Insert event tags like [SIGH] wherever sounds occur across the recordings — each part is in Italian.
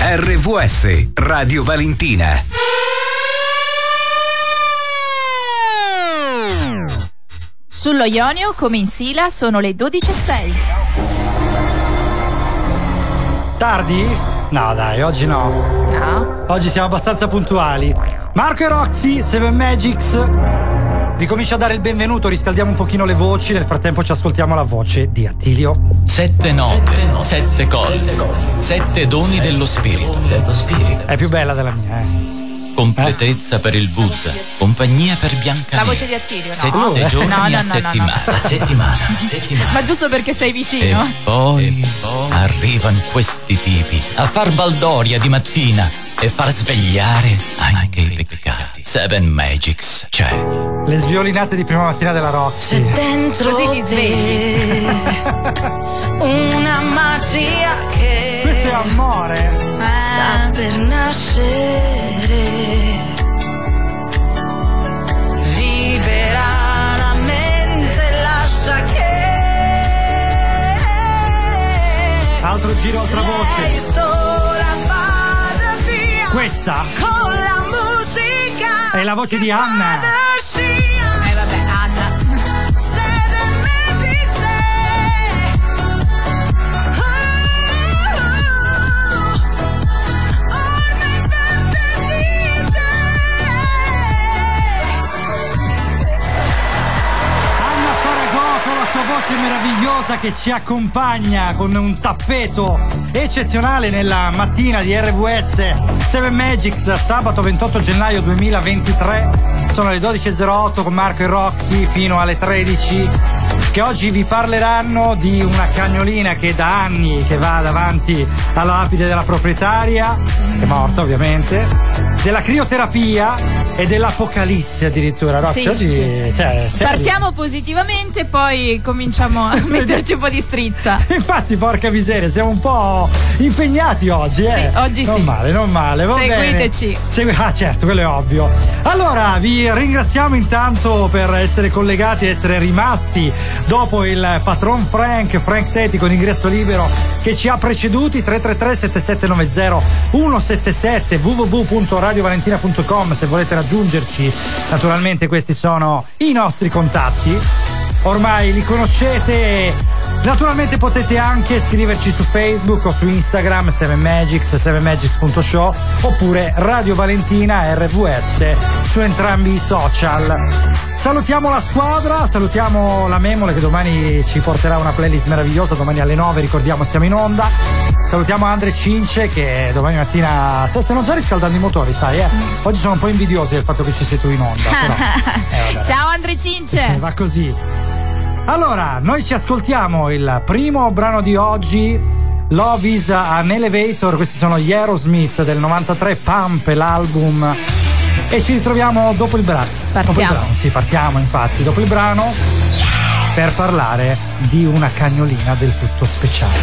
RVS Radio Valentina. Sullo Ionio, come in Sila, sono le 12.06. Tardi? No, dai, oggi no. No? Oggi siamo abbastanza puntuali. Marco e Roxy, Seven Magics. Vi comincio a dare il benvenuto, riscaldiamo un pochino le voci, nel frattempo ci ascoltiamo la voce di Attilio. Sette note, sette colli, sette doni dello spirito. È più bella della mia, eh. Completezza per il Buddha, compagnia per Bianca. La voce di Attilio, no? Sette Oh, giorni No, no, a no, no, settimana. no. A settimana, settimana. [LAUGHS] Ma giusto perché sei E vicino. poi, arrivano questi tipi a far baldoria di mattina e far svegliare anche i peccati. Seven Magics c'è. Le sviolinate di prima mattina della Roxy. dentro Così ti svegli. te una magia che Questo è amore. sta Ah, per nascere. Libera la mente, lascia che Altro giro, altra voce. Questa con la. È la voce di Anna. Voce meravigliosa che ci accompagna con un tappeto eccezionale nella mattina di RVS 7 Magics sabato 28 gennaio 2023 sono le 12.08 con Marco e Roxy fino alle 13 che oggi vi parleranno di una cagnolina che da anni che va davanti alla lapide della proprietaria è morta ovviamente della crioterapia e dell'apocalisse addirittura Roxy Sì, oggi sì. cioè. Partiamo positivamente, poi cominciamo a [LAUGHS] metterci un po' di strizza. [LAUGHS] Infatti, porca miseria, siamo un po' impegnati oggi, eh? Sì, oggi non sì. male, non male, va Seguiteci. bene. Segui- ah, certo, quello è ovvio. Allora, vi ringraziamo intanto per essere collegati, essere rimasti dopo il patron Frank, Frank Tetti con ingresso libero che ci ha preceduti 333 7790 177 www.radiovalentina.com se volete raggiungerci. Naturalmente questi sono i nostri contatti ormai li conoscete. Naturalmente potete anche scriverci su Facebook o su Instagram 7magics, 7magics.show oppure Radio Valentina RVS su entrambi i social. Salutiamo la squadra, salutiamo la Memole che domani ci porterà una playlist meravigliosa, domani alle 9 ricordiamo siamo in onda. Salutiamo Andre Cince che domani mattina se stanno già riscaldando i motori, sai, eh? Oggi sono un po' invidiosi del fatto che ci sei tu in onda. Però, [LAUGHS] eh. Ciao Andre Cince. Va così. Allora, noi ci ascoltiamo il primo brano di oggi. Love is an Elevator, questi sono gli Aerosmith del 93, Pump l'album. E ci ritroviamo dopo il brano. Dopo il Partiamo. brano, sì, partiamo infatti, dopo il brano per parlare di una cagnolina del tutto speciale.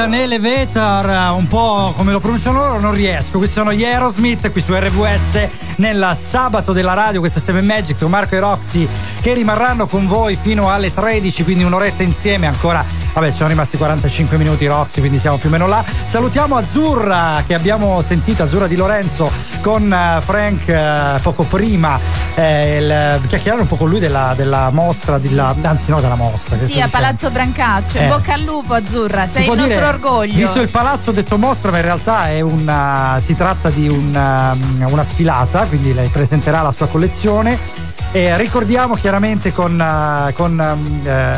An elevator, un po' come lo pronunciano loro, non riesco. Questi sono gli Aerosmith qui su RVS nel sabato della radio, questa è Seven Magic con Marco e Roxy che rimarranno con voi fino alle 13, quindi un'oretta insieme ancora. Vabbè, ci sono rimasti 45 minuti Roxy, quindi siamo più o meno là. Salutiamo Azzurra che abbiamo sentito, Azzurra di Lorenzo con eh, Frank eh, poco prima, eh, il, chiacchierare un po' con lui della, della mostra, della- anzi no della mostra. Sì, a. Palazzo Brancaccio. Eh. bocca al lupo, Azzurra. Sei il nostro dire, orgoglio. Visto il palazzo ho detto mostra, ma in realtà è una, si tratta di una, una sfilata, quindi lei presenterà la sua collezione. E ricordiamo chiaramente con, eh, con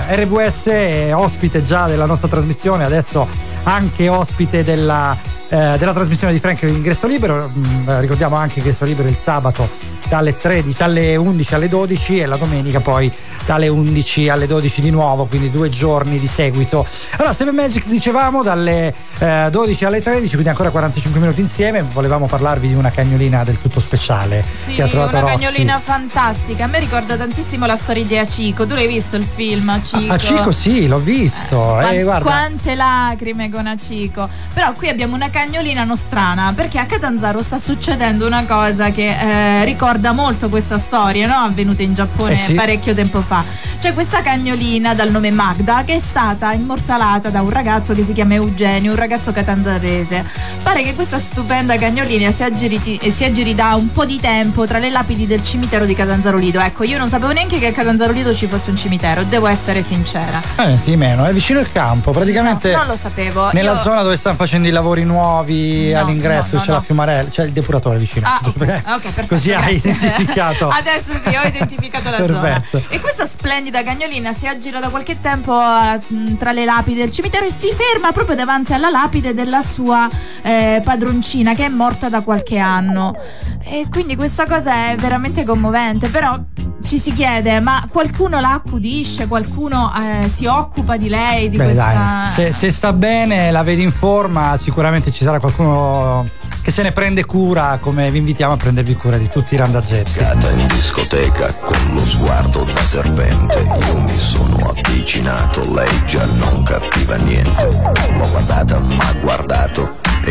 RVS è ospite già della nostra trasmissione, adesso anche ospite della, eh, della trasmissione di Frank Ingresso Libero. Mm, eh, ricordiamo anche Ingresso Libero il sabato dalle 13, dalle 11 alle 12 e la domenica poi dalle 11 alle 12 di nuovo, quindi due giorni di seguito. Allora, Seven Magics dicevamo dalle eh, 12 alle 13, quindi ancora 45 minuti insieme. Volevamo parlarvi di una cagnolina del tutto speciale Sì, che ha trovato una Roxy. cagnolina fantastica. A me ricorda tantissimo la storia di Acico. Tu l'hai visto il film Acico? A Cico sì, l'ho visto. Quan- eh, guarda. Quante lacrime con Acico. Però qui abbiamo una cagnolina nostrana perché a Catanzaro sta succedendo una cosa che eh, ricorda molto questa storia, no? Avvenuta in Giappone Eh sì. parecchio tempo fa. C'è questa cagnolina dal nome Magda che è stata immortalata da un ragazzo che si chiama Eugenio, un ragazzo catanzarese. Pare che questa stupenda cagnolina si aggiri, eh, si aggiri da un po' di tempo tra le lapidi del cimitero di Catanzaro Lido. Ecco, io non sapevo neanche che a Catanzaro Lido ci fosse un cimitero, devo essere sincera. Eh, niente di meno, è vicino al campo, praticamente No, non lo sapevo. nella Io- zona dove stanno facendo i lavori nuovi No, all'ingresso, no, no, c'è la. Fiumarella, c'è il depuratore vicino. Ah, giusto ok, perché- ok, perfetto. Così hai [LAUGHS] identificato. Adesso sì, ho identificato la Perfetto. zona. E questa splendida cagnolina si aggira da qualche tempo mh, tra le lapidi del cimitero e si ferma proprio davanti alla lapide della sua eh, padroncina che è morta da qualche anno. E quindi questa cosa è veramente commovente, però ci si chiede, ma qualcuno la accudisce, qualcuno eh, si occupa di lei, di Beh, questa... dai, se, se sta bene, la vedi in forma, sicuramente ci sarà qualcuno che se ne prende cura, come vi invitiamo a prendervi cura di tutti i randaggetti. Cata in discoteca con lo sguardo da serpente. Io mi sono avvicinato, lei già non capiva niente. L'ho guardata,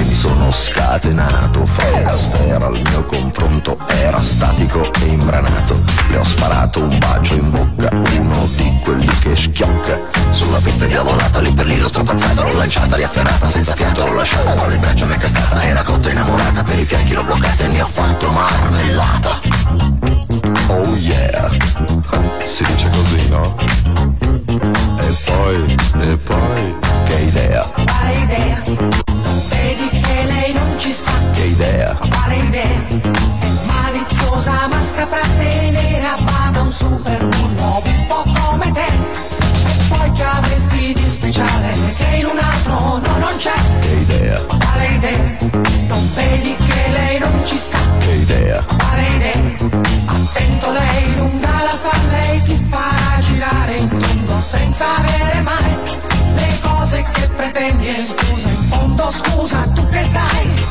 e mi sono scatenato. Fred Astaire al mio confronto era statico e imbranato. Le ho sparato un bacio in bocca, uno di quelli che schiocca. Sulla pista diavolata, lì per lì l'ho strapazzata L'ho lanciata, riafferrata, senza fiato l'ho lasciata Tra le braccia mi è cascata, era cotta innamorata Per i fianchi l'ho bloccata e ne ho fatto marmellata. Oh yeah, si dice così, no? E poi, e poi, che idea, Quale idea? Non vedi che lei non ci sta? che idea, Quale idea? È maliziosa ma saprà tenere a bada un super bullo un po' come te. E poi che avresti di speciale che in un altro no non c'è? che idea, Quale idea? Non vedi che lei non ci sta? che idea, Quale idea? Attento lei lunga la sa, lei ti farà girare senza avere mai le cose che pretendi e scusa, in fondo scusa, tu che dai?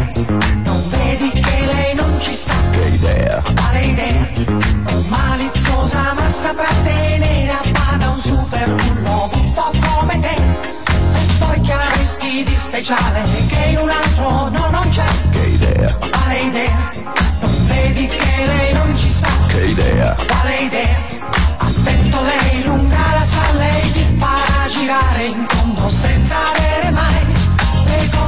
Idea, Quale idea? Maliziosa ma saprà tenere a bada un super bullo un po' come te. E poi che avresti di speciale che in un altro no non c'è? che idea, Quale idea? Non vedi che lei non ci sta? che idea, Quale idea? Attento lei lunga la sa, lei ti farà girare in tondo idea,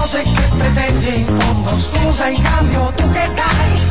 cose che pretendi in fondo, scusa in cambio tu che dai?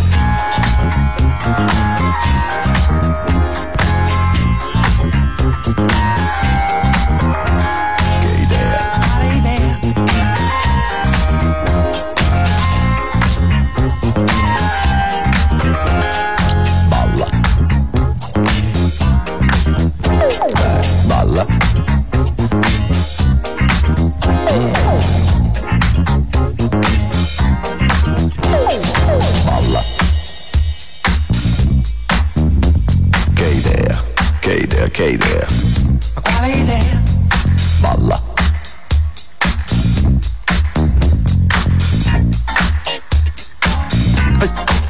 but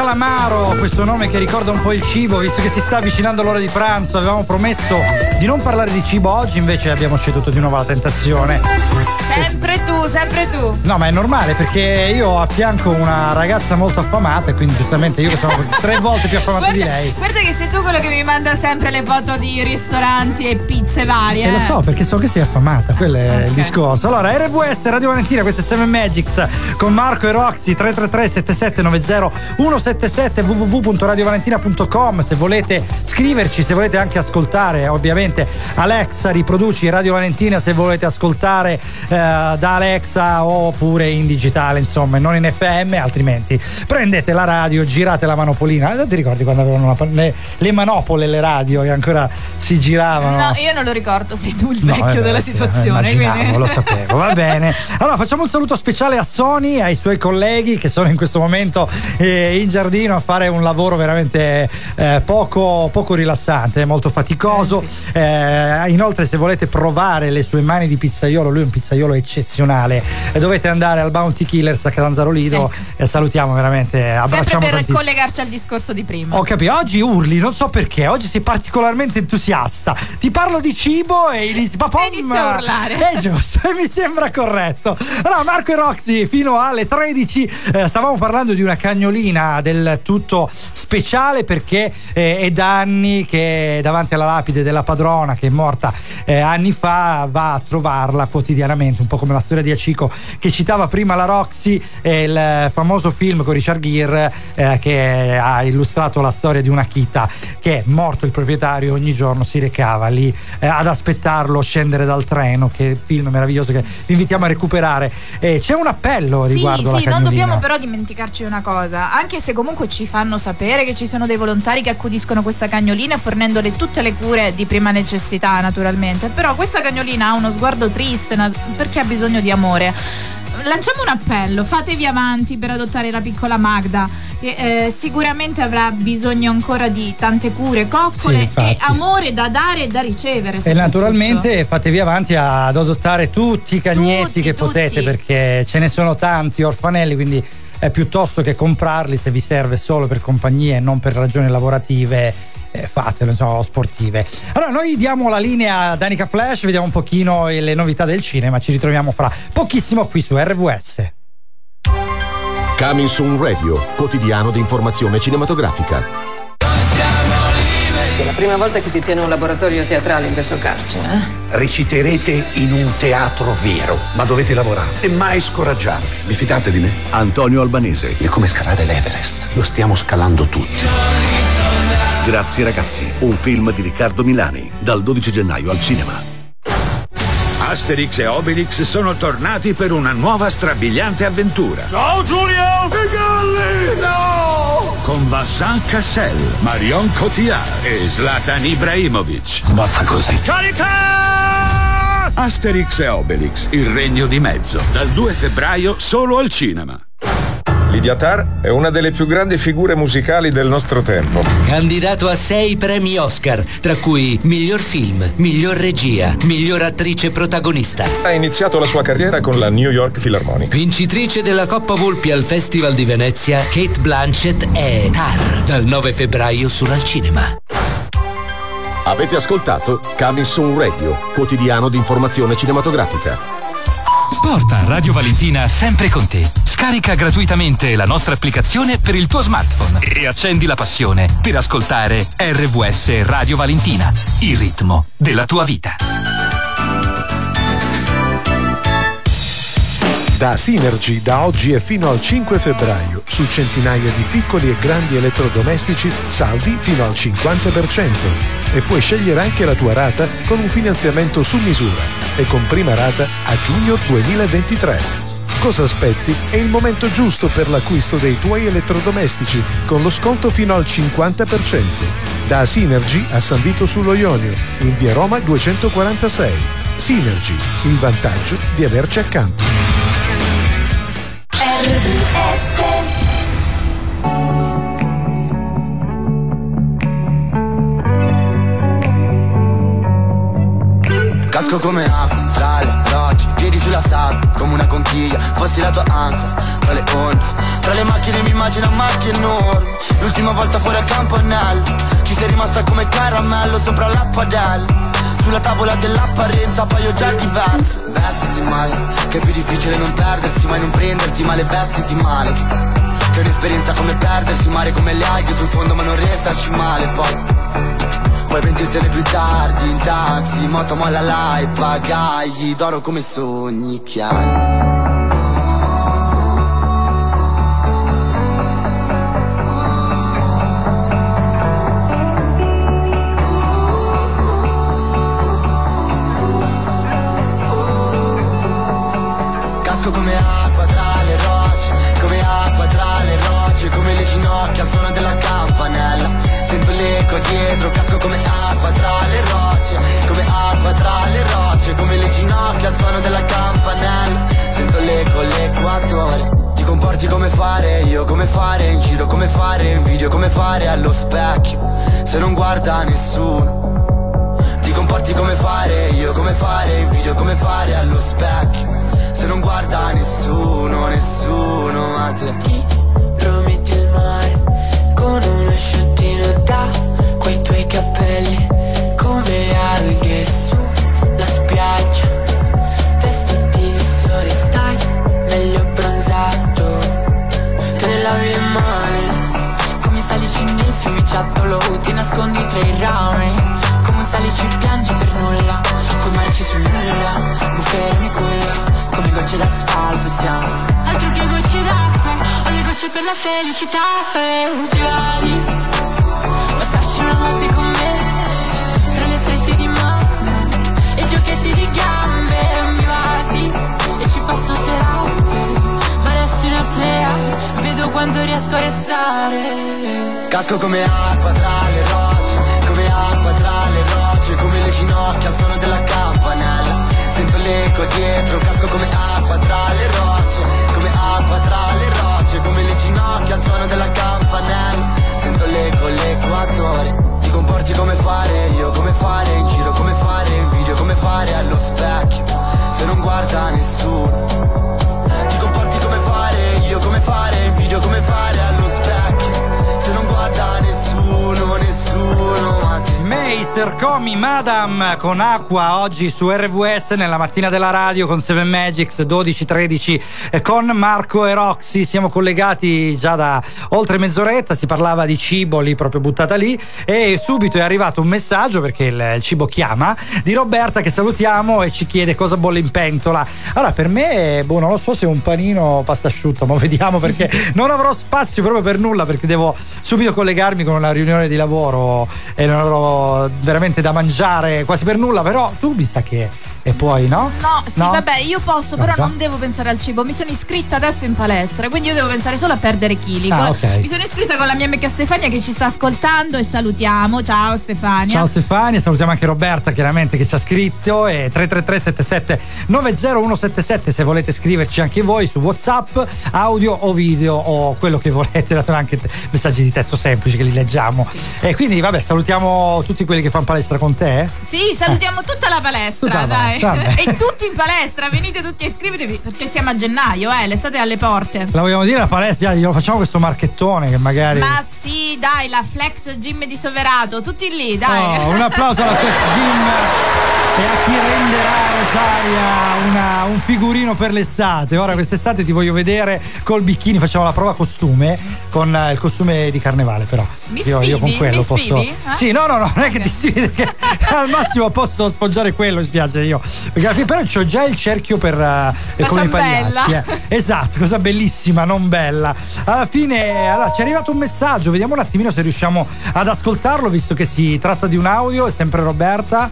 Calamaro, questo nome che ricorda un po' il cibo, visto che si sta avvicinando l'ora di pranzo, avevamo promesso di non parlare di cibo oggi, invece abbiamo ceduto di nuovo alla tentazione. Sempre tu, sempre tu. No, ma è normale perché io ho a fianco una ragazza molto affamata e quindi giustamente io che sono tre volte più affamato di lei. guarda che sei tu quello che mi manda sempre le foto di ristoranti e pizze varie. E lo so perché so che sei affamata, quello è il Ok. discorso. Allora, RVS Radio Valentina, questo è 7 Magics con Marco e Roxy 333 7790 177 www.radiovalentina.com se volete scriverci, se volete anche ascoltare, ovviamente Alexa riproduci Radio Valentina se volete ascoltare eh, da Alexa oppure in digitale, insomma, non in FM, altrimenti prendete la radio, girate la manopolina. Eh, Ti ricordi quando avevano la- le, le manopole le radio e ancora si giravano? No, io non lo ricordo, sei tu il No, vecchio eh, della beh, situazione. quindi- lo [LAUGHS] sapevo, va bene. Allora facciamo un saluto speciale a Sony e ai suoi colleghi che sono in questo momento eh, in giardino a fare un lavoro veramente eh, poco, poco rilassante, molto faticoso. Eh, inoltre, se volete provare le sue mani di pizzaiolo, lui è un pizzaiolo eccezionale. eh, dovete andare al Bounty Killers a Catanzaro Lido. E salutiamo veramente, Sempre abbracciamo per tantissimo. collegarci al discorso di prima. Ho capito, oggi urli, non so perché, oggi sei particolarmente entusiasta. Ti parlo di cibo e inizi, papà, E inizio a urlare. È giusto, [LAUGHS] mi sembra corretto. Allora, Marco e Roxy, fino alle 13 eh, stavamo parlando di una cagnolina del tutto speciale perché eh, è da anni che davanti alla lapide della padrona che è morta eh, anni fa va a trovarla quotidianamente, un po' come la storia di Acico che citava prima la Roxy, eh, il famoso film con Richard Gere eh, che ha illustrato la storia di una chita che morto il proprietario ogni giorno si recava lì eh, ad aspettarlo scendere dal treno, che film meraviglioso che vi invitiamo a recuperare. Eh, c'è un appello Sì, riguardo sì, non cagnolina. dobbiamo però dimenticarci una cosa, anche se comunque ci fanno sapere che ci sono dei volontari che accudiscono questa cagnolina fornendole tutte le cure di prima necessità naturalmente, però questa cagnolina ha uno sguardo triste perché ha bisogno di amore. Lanciamo un appello, fatevi avanti per adottare la piccola Magda, che eh, sicuramente avrà bisogno ancora di tante cure, Sì, coccole infatti. e amore da dare e da ricevere. E naturalmente fatevi avanti ad adottare tutti i cagnetti Tutti, che tutti. potete perché ce ne sono tanti orfanelli, quindi è piuttosto che comprarli se vi serve solo per compagnie e non per ragioni lavorative. eh, fatelo, insomma, sportive. Allora, noi diamo la linea a Danica Flash, vediamo un pochino le novità del cinema. Ci ritroviamo fra pochissimo qui su RVS. Coming Soon Radio, quotidiano di informazione cinematografica. La prima volta che si tiene un laboratorio teatrale in questo carcere. eh? Reciterete in un teatro vero, ma dovete lavorare e mai scoraggiarvi. Vi fidate di me? Antonio Albanese. È come scalare l'Everest. Lo stiamo scalando tutti. Grazie ragazzi, un film di Riccardo Milani, dal 12 gennaio al cinema. Asterix e Obelix sono tornati per una nuova strabiliante avventura. Ciao Giulio! I galli! No! Con Vincent Cassel, Marion Cotillard e Zlatan Ibrahimovic. Basta così. Carica! Asterix e Obelix, il regno di mezzo, dal 2 febbraio solo al cinema. Lydia è una delle più grandi figure musicali del nostro tempo. Candidato a sei premi Oscar, tra cui miglior film, miglior regia, miglior attrice protagonista. Ha iniziato la sua carriera con la New York Philharmonic. Vincitrice della Coppa Volpi al Festival di Venezia, Kate Blanchett è Tar, dal 9 febbraio solo al cinema. Avete ascoltato Coming Soon Radio, quotidiano di informazione cinematografica. Porta Radio Valentina sempre con te. Scarica gratuitamente la nostra applicazione per il tuo smartphone e accendi la passione per ascoltare RVS Radio Valentina, il ritmo della tua vita. Da Synergy da oggi e fino al 5 febbraio su centinaia di piccoli e grandi elettrodomestici saldi fino al 50% e puoi scegliere anche la tua rata con un finanziamento su misura e con prima rata a giugno 2023. Cosa aspetti? È il momento giusto per l'acquisto dei tuoi elettrodomestici con lo sconto fino al 50%. Da Synergy a San Vito sullo Ionio, in via Roma 246. Synergy, il vantaggio di averci accanto. Casco come acqua, tra le rocce, piedi sulla sabbia, come una conchiglia, fossi la tua ancora, tra le onde, tra le macchine mi immagino macchie enormi, l'ultima volta fuori al campanello, ci sei rimasta come caramello sopra la padella, sulla tavola dell'apparenza paio già diverso, vestiti male, che è più difficile non perdersi, mai non prenderti male, vestiti male, che, che è un'esperienza come perdersi, mare come le alghe sul fondo ma non restarci male, poi... Puoi pentirtene più tardi in taxi, moto molla e pagagli d'oro come sogni che. Dietro, casco come acqua tra le rocce, come acqua tra le rocce, come le ginocchia al suono della campanella. Sento l'eco, l'equatore, ti comporti comporti come fare, io come fare, in giro come fare, in video come fare allo specchio, se non guarda nessuno. Ti comporti come fare, io come fare, in video come fare allo specchio, se non guarda nessuno, nessuno, ma te. Ti prometti il mare con uno sciottino da quei capelli come alghe sulla spiaggia. Vestiti di sole stai meglio bronzato. Te ne lavi le mani come salici nel fiumiciattolo. Ti nascondi tra i rami come un salici piangi per nulla. Come marci sul nulla, bufere mi culla come gocce d'asfalto siamo. Altro che gocce d'acqua, ho le gocce per la felicità. E va di passarci una notte con me, tra le strette di mano e giochetti di gambe. Mi va sì, e ci passo serate, ma resto in apnea, vedo quanto riesco a restare. Casco come acqua tra le rocce, come acqua tra le rocce, come le ginocchia al suono della campanella. Sento l'eco dietro, casco come acqua tra le rocce, come acqua tra le rocce, come le ginocchia al suono della campanella. Sento l'eco, l'equatore. Ti comporti come fare, io come fare, in giro come fare, in video come fare allo specchio, se non guarda nessuno. Ti comporti come fare, io come fare, in video come fare allo specchio, Meister, Comi, Madam con acqua oggi su RVS nella mattina della radio con Seven Magics 12-13 eh, con Marco e Roxy. Siamo collegati già da oltre mezz'oretta, si parlava di cibo lì proprio buttata lì e subito è arrivato un messaggio perché il, cibo chiama di Roberta che salutiamo e ci chiede cosa bolle in pentola. Allora per me, boh, non lo so se è un panino pasta asciutta, ma [LAUGHS] vediamo perché non avrò spazio proprio per nulla perché devo subito collegarmi con una riunione di lavoro e non avrò veramente da mangiare quasi per nulla, però tu mi sa che e poi no? No, sì, No? vabbè, io posso, però Cosa? non devo pensare al cibo. Mi sono iscritta adesso in palestra, quindi io devo pensare solo a perdere chili. Ah, Con- ok. Mi sono iscritta con la mia amica Stefania che ci sta ascoltando e salutiamo. Ciao Stefania. Ciao Stefania, salutiamo anche Roberta chiaramente che ci ha scritto e 333 77 90177 se volete scriverci anche voi su Whatsapp, audio o video o quello che volete, dato anche messaggi di testo semplici che li leggiamo. E quindi vabbè, salutiamo tutti quelli che fanno palestra con te. Sì, salutiamo tutta la palestra, Tutta la dai. palestra, vabbè. [LAUGHS] e tutti in palestra, venite tutti a iscrivervi perché siamo a gennaio, eh, l'estate è alle porte. La vogliamo dire la palestra, glielo facciamo questo marchettone che magari Ma sì, dai, la Flex Gym di Soverato, tutti lì, dai. Oh, un applauso alla Flex Gym e a chi renderà Rosaria una- un figurino per l'estate. Ora quest'estate ti voglio vedere col bikini, facciamo la prova costume con eh, il costume di carnevale però. Mi io, io con sfidi? quello Mi posso. sfidi? Eh? Sì, no, no, no, non è che ti sfidi, che [LAUGHS] al massimo posso sfoggiare quello, mi spiace io. Perché alla fine però c'ho già il cerchio per La con i pagliacci. eh. Esatto, cosa bellissima, non bella. Alla fine, allora, ci è arrivato un messaggio, vediamo un attimino se riusciamo ad ascoltarlo, visto che si tratta di un audio, è sempre Roberta.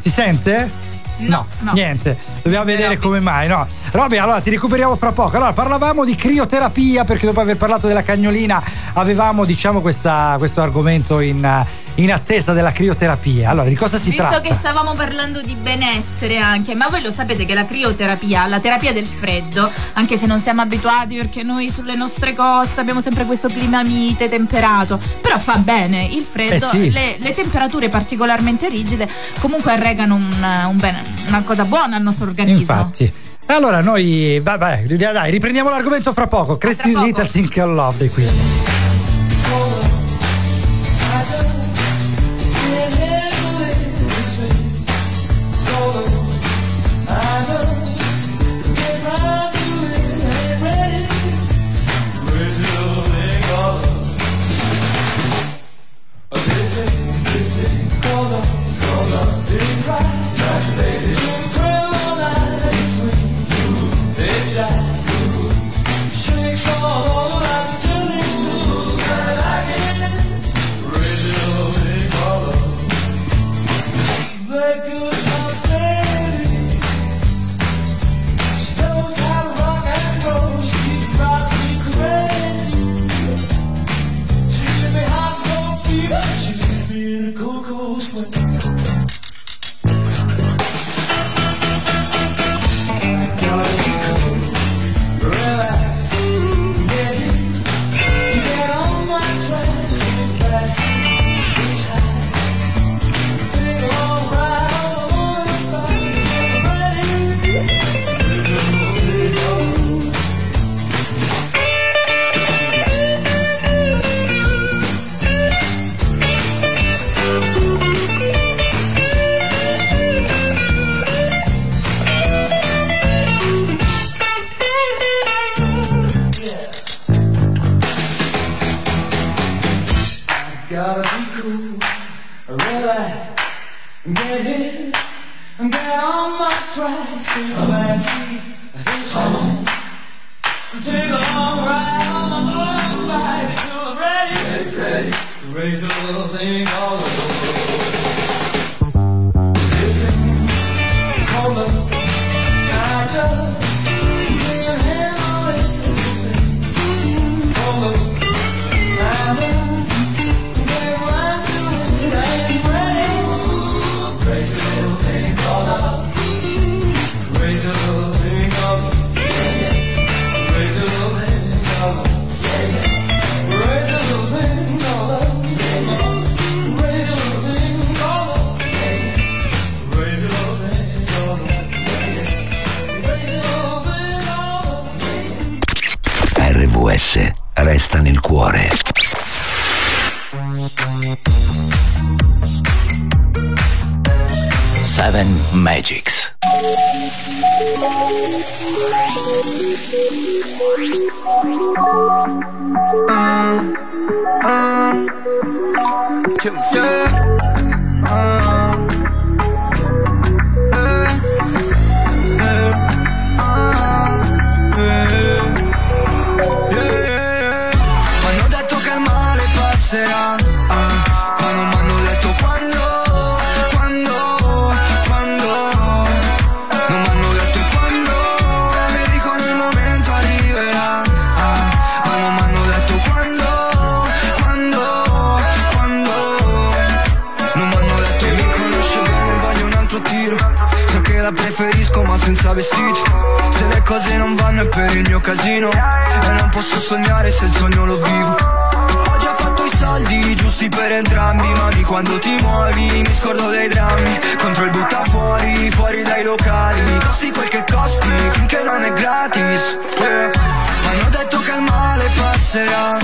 Si sente? No, no. niente, dobbiamo vedere come mai. No. Roby, allora ti recuperiamo fra poco. Allora, parlavamo di crioterapia perché dopo aver parlato della cagnolina avevamo, diciamo, questa- questo argomento in, in attesa della crioterapia. Allora, di cosa si Visto tratta? che stavamo parlando di benessere anche, ma voi lo sapete che la crioterapia, la terapia del freddo, anche se non siamo abituati perché noi sulle nostre coste abbiamo sempre questo clima mite, temperato, però fa bene il freddo, Eh sì. le, le temperature particolarmente rigide comunque arregano un, un bene- una cosa buona al nostro organismo. Infatti. Allora noi, vai, dai, riprendiamo l'argomento fra poco. Crazy Little Think I Love qui. RVS resta nel cuore. Seven Magics. M'hanno vestiti. Se le cose non vanno è per il mio casino. E non posso sognare se il sogno lo vivo. Ho già fatto i soldi giusti per entrambi Ma di quando ti muovi mi scordo dei drammi. Contro il butta fuori, fuori dai locali. Costi quel che costi finché non è gratis. Yeah. M'hanno detto che il male passerà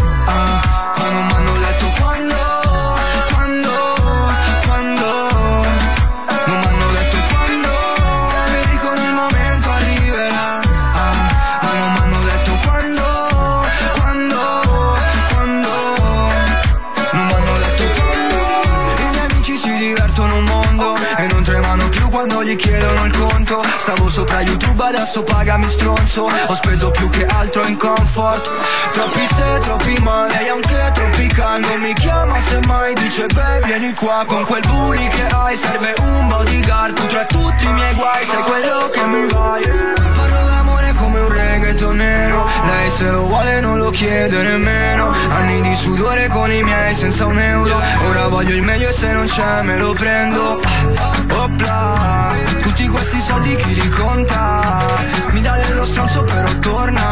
adesso pagami stronzo. Ho speso più che altro in comfort. Troppi se, troppi ma Lei anche tropicando Mi chiama se mai dice beh vieni qua Con quel booty che hai. Serve un bodyguard Tu tra tutti i miei guai. Sei quello che mi vai. Parlo d'amore come un reggaetonero Lei se lo vuole non lo chiede nemmeno. Anni di sudore con i miei senza un euro. Ora voglio il meglio e se non c'è me lo prendo soldi chi li conta. Mi dà dello stronzo però torna.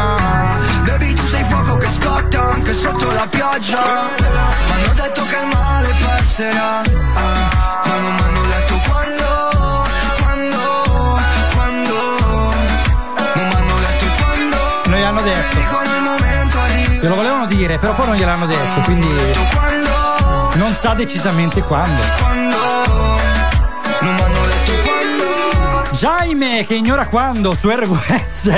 Baby tu sei fuoco che scotta anche sotto la pioggia. M'hanno detto che il male passerà. Ah, Ma non m'hanno detto quando Quando Quando. Non m'hanno detto quando. Non detto. Il momento arriva. Glielo volevano dire, però poi non gliel'hanno detto, quindi non sa decisamente quando. Jaime che ignora quando su RVS.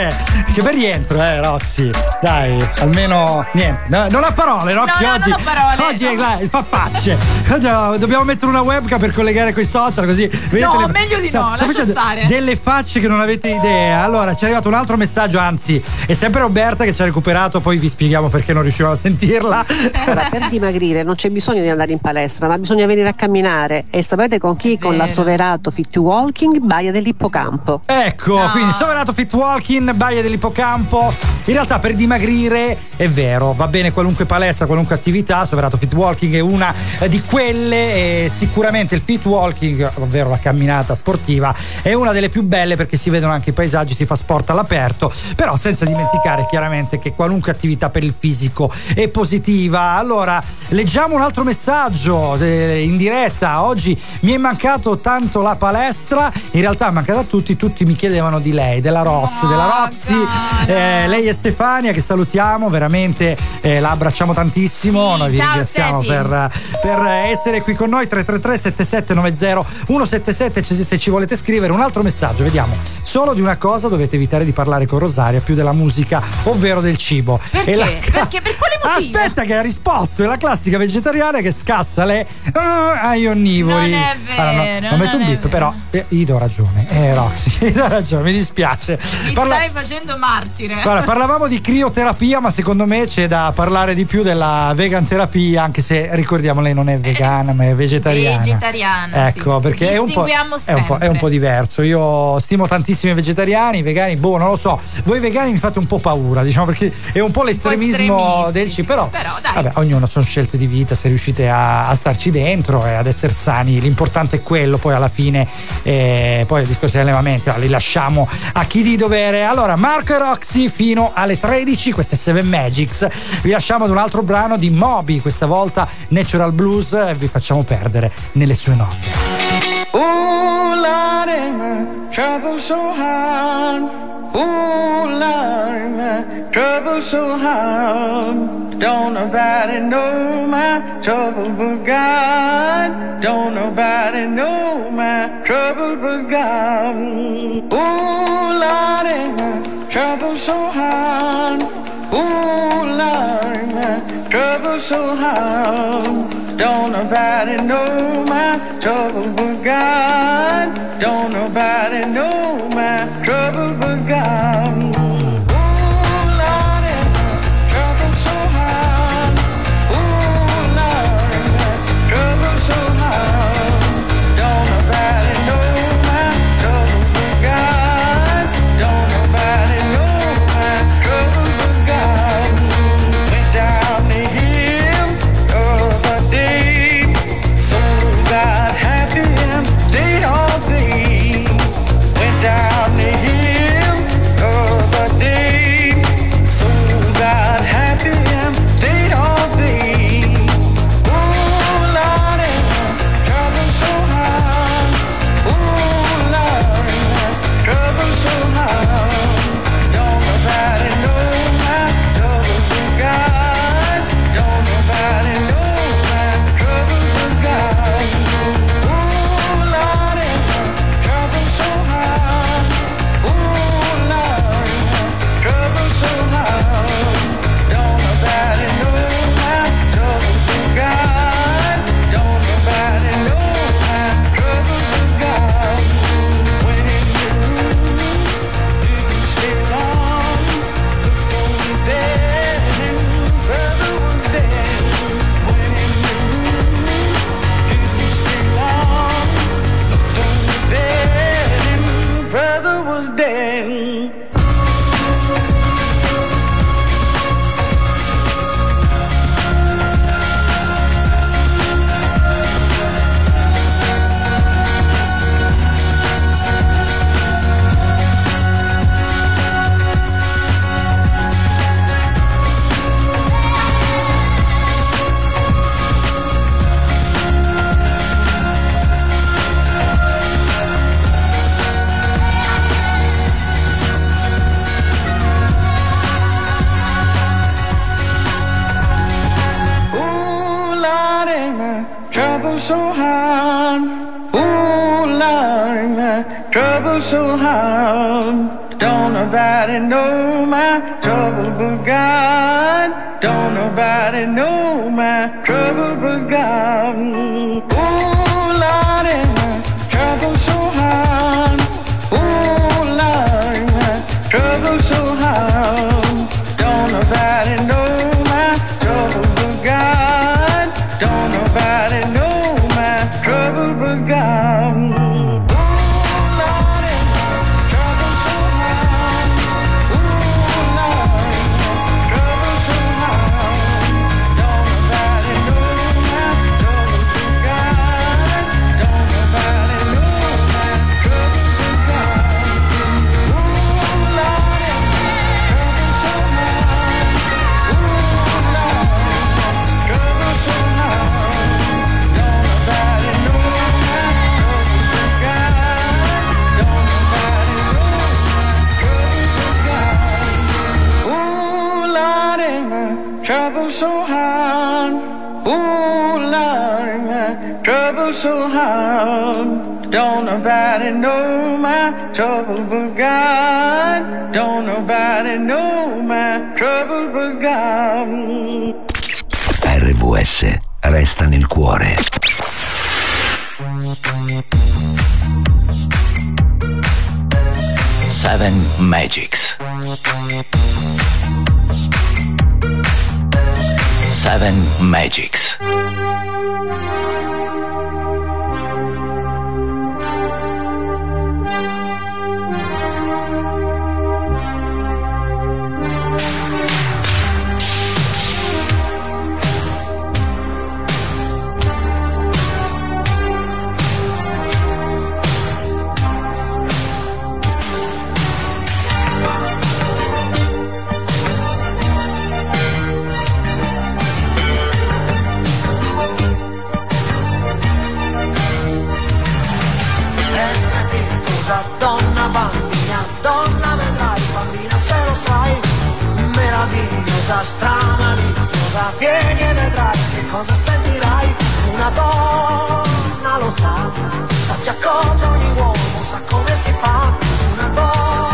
[LAUGHS] Che per rientro, eh, Roxy. Dai, almeno niente. No, non ha parole, Roxy. No, no, oggi non ho parole, oggi è no. là, fa facce. Dobbiamo mettere una webcam per collegare coi social così. vedete No, le- meglio di sta- no, sta lascia facendo stare. Delle facce che non avete idea. Allora, ci è arrivato un altro messaggio, anzi, è sempre Roberta che ci ha recuperato, poi vi spieghiamo perché non riuscivamo a sentirla. Ora, per dimagrire non c'è bisogno di andare in palestra, ma bisogna venire a camminare. E sapete con chi? Con la Soverato Fit Walking Baia dell'Ippocampo. Ecco, quindi Soverato Fit Walking, Baia dell'Ippocampo. In realtà per dimagrire è vero, va bene qualunque palestra, qualunque attività, Soverato Fit Walking è una eh, di quelle e sicuramente il fit walking, ovvero la camminata sportiva, è una delle più belle perché si vedono anche i paesaggi, si fa sport all'aperto, però senza dimenticare chiaramente che qualunque attività per il fisico è positiva. Allora, leggiamo un altro messaggio eh, in diretta. Oggi mi è mancato tanto la palestra, in realtà è mancata a tutti, tutti mi chiedevano di lei, della Ross, della Roxy. Eh, lei è Stefania che salutiamo, veramente eh, la abbracciamo tantissimo, noi vi ciao, ringraziamo Stefi. per, per essere qui con noi 333 7790 177 se- ci volete scrivere un altro messaggio, vediamo. Solo di una cosa dovete evitare di parlare con Rosaria più della musica, ovvero del cibo. Perché? La- Perché? Per quale motivo? Aspetta che ha risposto, è la classica vegetariana che scassa le ah, ai onnivori. Non è Allora, no, vero, non metto non un bip, però eh, gli do ragione. Eh, Roxy, [LAUGHS] gli do ragione, mi dispiace. Mi Parla- stai facendo martire. Guarda, parlavamo di crioterapia, ma secondo me c'è da parlare di più della vegan terapia, anche se ricordiamo lei non è vegana, ma è vegetariana. Vegetariana, Ecco, sì. perché è un, è, un po', è un po' diverso. Io stimo tantissimi vegetariani, vegani, boh, non lo so. Voi vegani mi fate un po' paura, diciamo, perché è un po' l'estremismo del cibo. Però, Però, dai. vabbè, ognuno sono scelte di vita, se riuscite a, a starci dentro e ad essere sani, l'importante è quello, poi alla fine, eh, poi il discorso degli allevamenti, ah, li lasciamo a chi di dovere. Allora, Marco e Roxy fino alle 13, queste 7 Magics. Vi lasciamo ad un altro brano di Moby, questa volta Natural Blues, e vi facciamo perdere nelle sue note. Ooh, Lordy, my trouble so hard. Ooh, Lordy, my trouble so hard. Don't nobody know my trouble but God. Nobody know my trouble so hard. Ooh, Lordy, my trouble so hard. Don't nobody know my trouble but God. Don't nobody know my trouble but God. My trouble so hard. Don't nobody know my trouble but God. Don't nobody know my trouble but God. Ooh, Lordy, my trouble so hard. Ooh, Lordy, my trouble so hard. Trouble so hard. Ooh, Lordy, my trouble so hard. Don't nobody know my trouble but God. Don't nobody know my trouble but God. RVS resta nel cuore. Seven Magics. Seven Magics. Una donna lo sa, sa già cosa ogni uomo, sa come si fa, una donna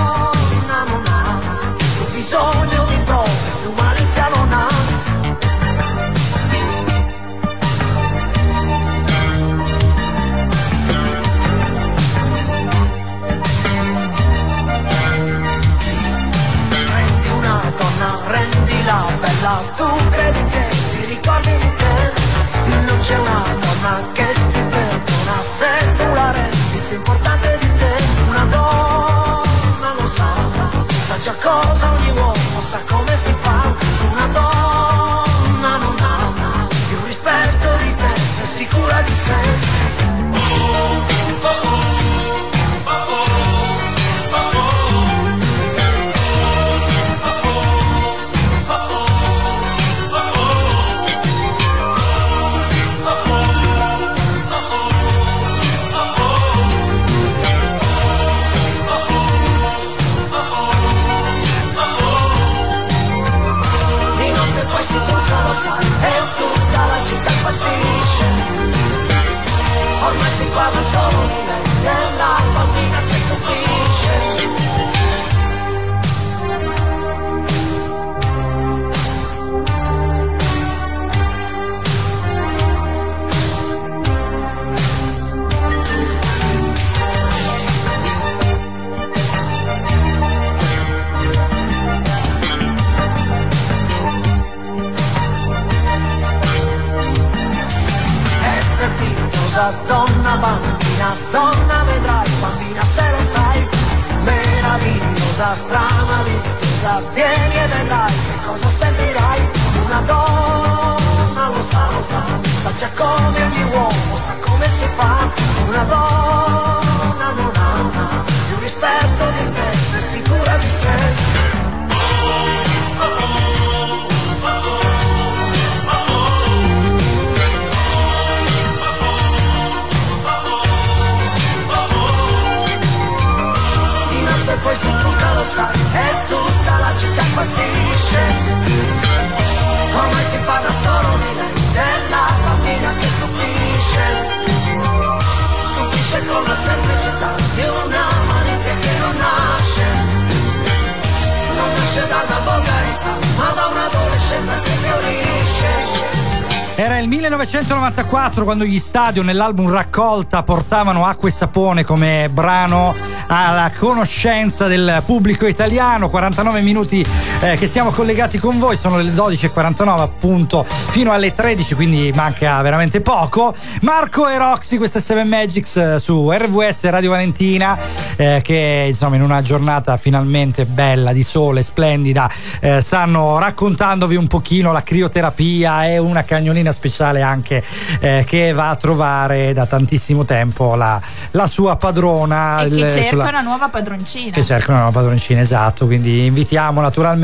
Il 1994 quando gli stadio nell'album Raccolta portavano Acqua e Sapone come brano alla conoscenza del pubblico italiano. 49 minuti eh, che siamo collegati con voi, sono le 12.49 appunto fino alle 13, quindi manca veramente poco. Marco e Roxy, questa è Seven Magics eh, su RVS Radio Valentina, eh, che insomma in una giornata finalmente bella di sole, splendida, eh, stanno raccontandovi un pochino la crioterapia e una cagnolina speciale anche eh, che va a trovare da tantissimo tempo la, la sua padrona. E che il- cerca sulla- una nuova padroncina. che cercano una padroncina, esatto. Quindi invitiamo naturalmente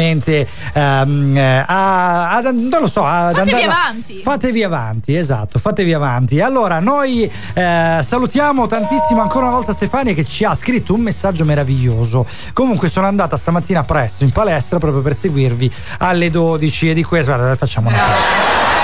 ehm, eh, a, a- non lo so, ad Fatevi andare- avanti. Fatevi avanti, esatto, fatevi avanti. Allora, noi eh, salutiamo tantissimo ancora una volta Stefania che ci ha scritto un messaggio meraviglioso. Comunque sono andata stamattina presto in palestra proprio per seguirvi alle 12 e di questo guarda, facciamo una pausa.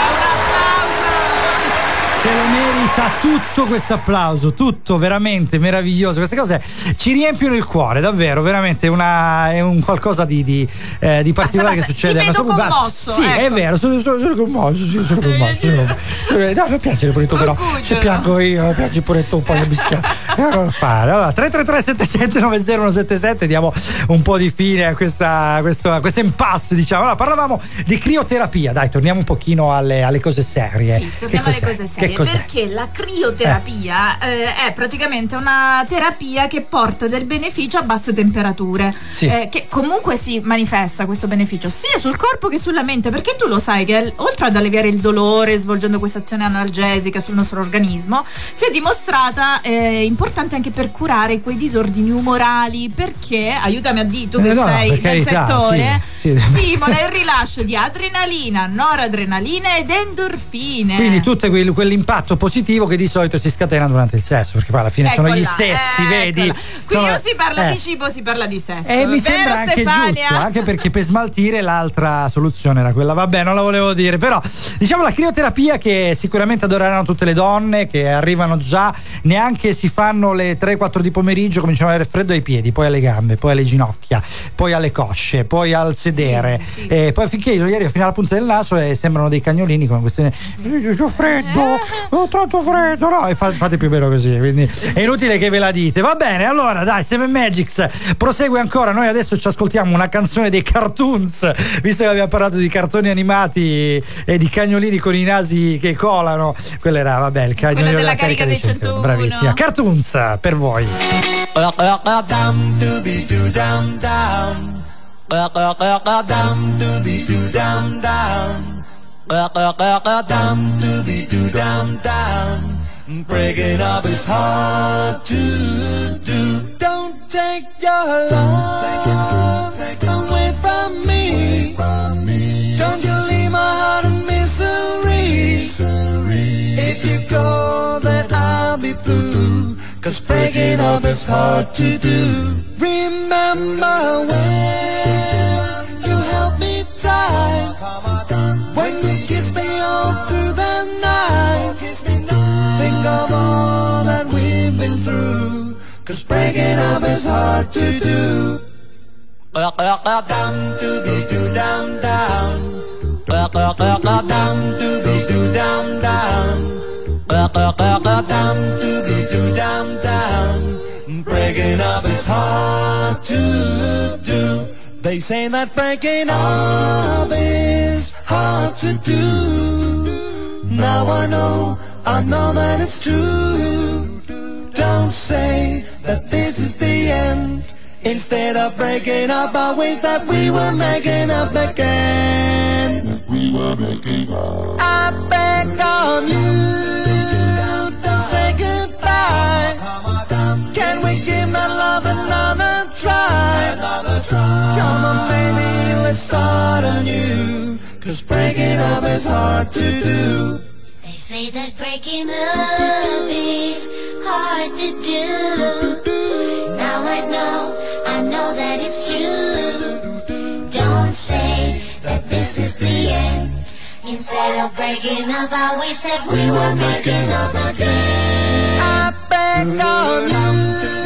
Sta tutto questo applauso, tutto veramente meraviglioso. Queste cose ci riempiono il cuore, davvero, veramente una, è un qualcosa di, di, eh, di particolare basta, che succede. ti vedo sono- basta. commosso, Sì, è ecco. vero, sono, sono, sono commosso, sì, sono commosso. sono commosso. No, non piace pure tu, però. Se piango io, piangi pure tu un po' di bischiato. Eh, non fare. Allora, 333 90177 diamo un po' di fine a questa, questo, a questo impasse, diciamo. Allora, parlavamo di crioterapia, dai, torniamo un pochino alle, alle cose serie. Sì, torniamo alle cose Che serie. Perché la crioterapia eh, è praticamente una terapia che porta del beneficio a basse temperature. Sì. Eh, che comunque si manifesta questo beneficio sia sul corpo che sulla mente. Perché tu lo sai che oltre ad alleviare il dolore svolgendo questa azione analgesica sul nostro organismo, si è dimostrata eh, importante anche per curare quei disordini umorali. Perché, aiutami a dire tu che Eh, no, sei nel carità, settore, sì, sì. stimola il rilascio di adrenalina, noradrenalina ed endorfine. Quindi tutto quel- quell'impatto positivo che di solito si scatena durante il sesso, perché poi alla fine sono Eccola, gli stessi, eccola. vedi? Qui Sono- non si parla eh. di cibo, si parla di sesso. E mi Vero, sembra anche Stefania? giusto, anche perché per smaltire l'altra soluzione era quella, vabbè, non la volevo dire, però diciamo la crioterapia che sicuramente adoreranno tutte le donne che arrivano già, neanche si fanno le 3-4 di pomeriggio, cominciano ad avere freddo ai piedi, poi alle gambe, poi alle ginocchia, poi alle cosce, poi al sedere, e poi finché io ieri fino alla punta del naso e sembrano dei cagnolini con queste ho freddo, ho tanto freddo, no, e fa- fate più o meno così, quindi è inutile che ve la dite. Va bene, allora dai, Seven Magics prosegue ancora. Noi adesso ci ascoltiamo una canzone dei cartoons, visto che abbiamo parlato di cartoni animati e di cagnolini con i nasi che colano. Quello era, vabbè, il cagnolino della della carica dei 101. Bravissima. Kunza per voi. Breaking up is hard to do. Don't take your love away from me. Don't you leave my heart in misery. If you go, then Cause breaking up is hard to do. Remember when you held me tight. When you kissed me all through the night. Think of all that we've been through. Cause breaking up is hard to do. Dum dooby doo dum dum. Dum dooby doo dum dum. Dooby doo dum dum. Breaking up is hard to do. They say that breaking up is hard to do. Now I know, I know that it's true. Don't say that this is the end. Instead of breaking up, I wish that we were making up again. We were making up. Let's start anew. Cause breaking up is hard to do. They say that breaking up is hard to do. Now I know, I know that it's true. Don't say that this is the end. Instead of breaking up, I wish that we were making up again. I beg of you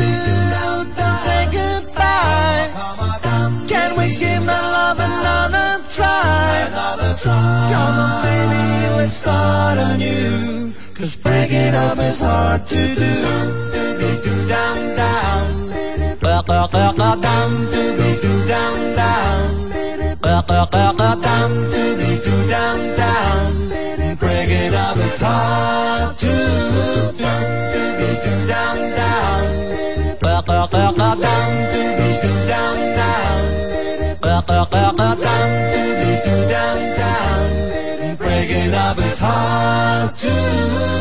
Start anew. Cause breaking up is hard to do. Do do down down. Down do down down. Down hard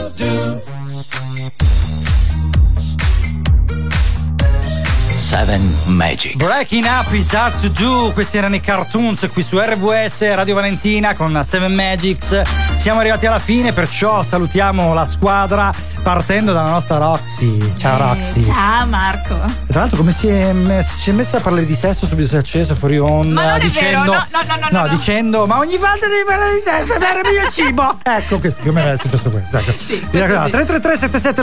Magic. Breaking up is hard to do, questi erano i cartoons qui su RVS Radio Valentina con Seven Magics. Siamo arrivati alla fine, perciò salutiamo la squadra partendo dalla nostra Roxy. Ciao Eh, Roxy. Ciao Marco. Tra l'altro come si è, mess- si è messa a parlare di sesso subito si è accesa fuori onda Ma non è dicendo, vero, no, no, no, no, no, no. dicendo ma ogni volta devi parlare di sesso per il mio cibo [LAUGHS] ecco questo più o meno è successo questo ecco. Mi raccomando, 333 77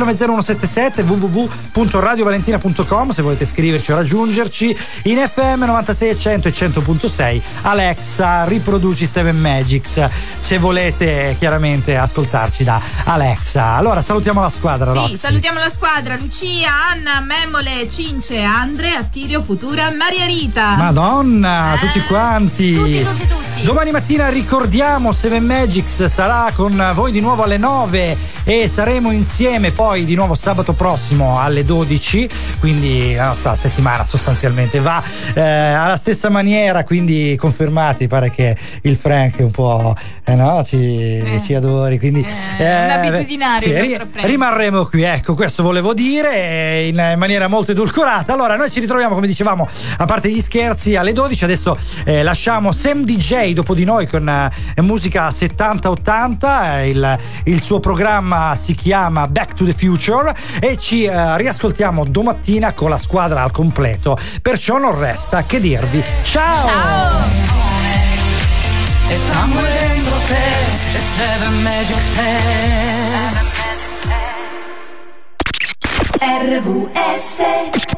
www.radiovalentina.com se volete scriverci o raggiungerci in FM 96 100 e 100.6 Alexa riproduci 7 Magics se volete chiaramente ascoltarci da Alexa allora salutiamo la squadra Sì, Roxy. salutiamo la squadra: Lucia, Anna, Memole, Cince, Andre, Attilio, Futura, Maria Rita. Madonna, tutti quanti. Eh, tutti, tutti, tutti. Domani mattina ricordiamo Seven Magics sarà con voi di nuovo alle 9 e saremo insieme poi di nuovo sabato prossimo alle 12, quindi la nostra settimana sostanzialmente va eh, alla stessa maniera, quindi confermati, pare che il Frank un po' eh, no, ci, ci adori, quindi è un abitudinario il nostro Frank. rimarremo qui, ecco, questo volevo dire eh, in maniera molto edulcorata. Allora, noi ci ritroviamo, come dicevamo, a parte gli scherzi, alle 12. Adesso eh, lasciamo Sam DJ dopo di noi con eh, musica 70-80. eh, Il, il suo programma si chiama Back to the Future e ci eh, riascoltiamo domattina con la squadra al completo. Perciò non resta che dirvi ciao! E somewhere dentro te, the seven magic set. RVS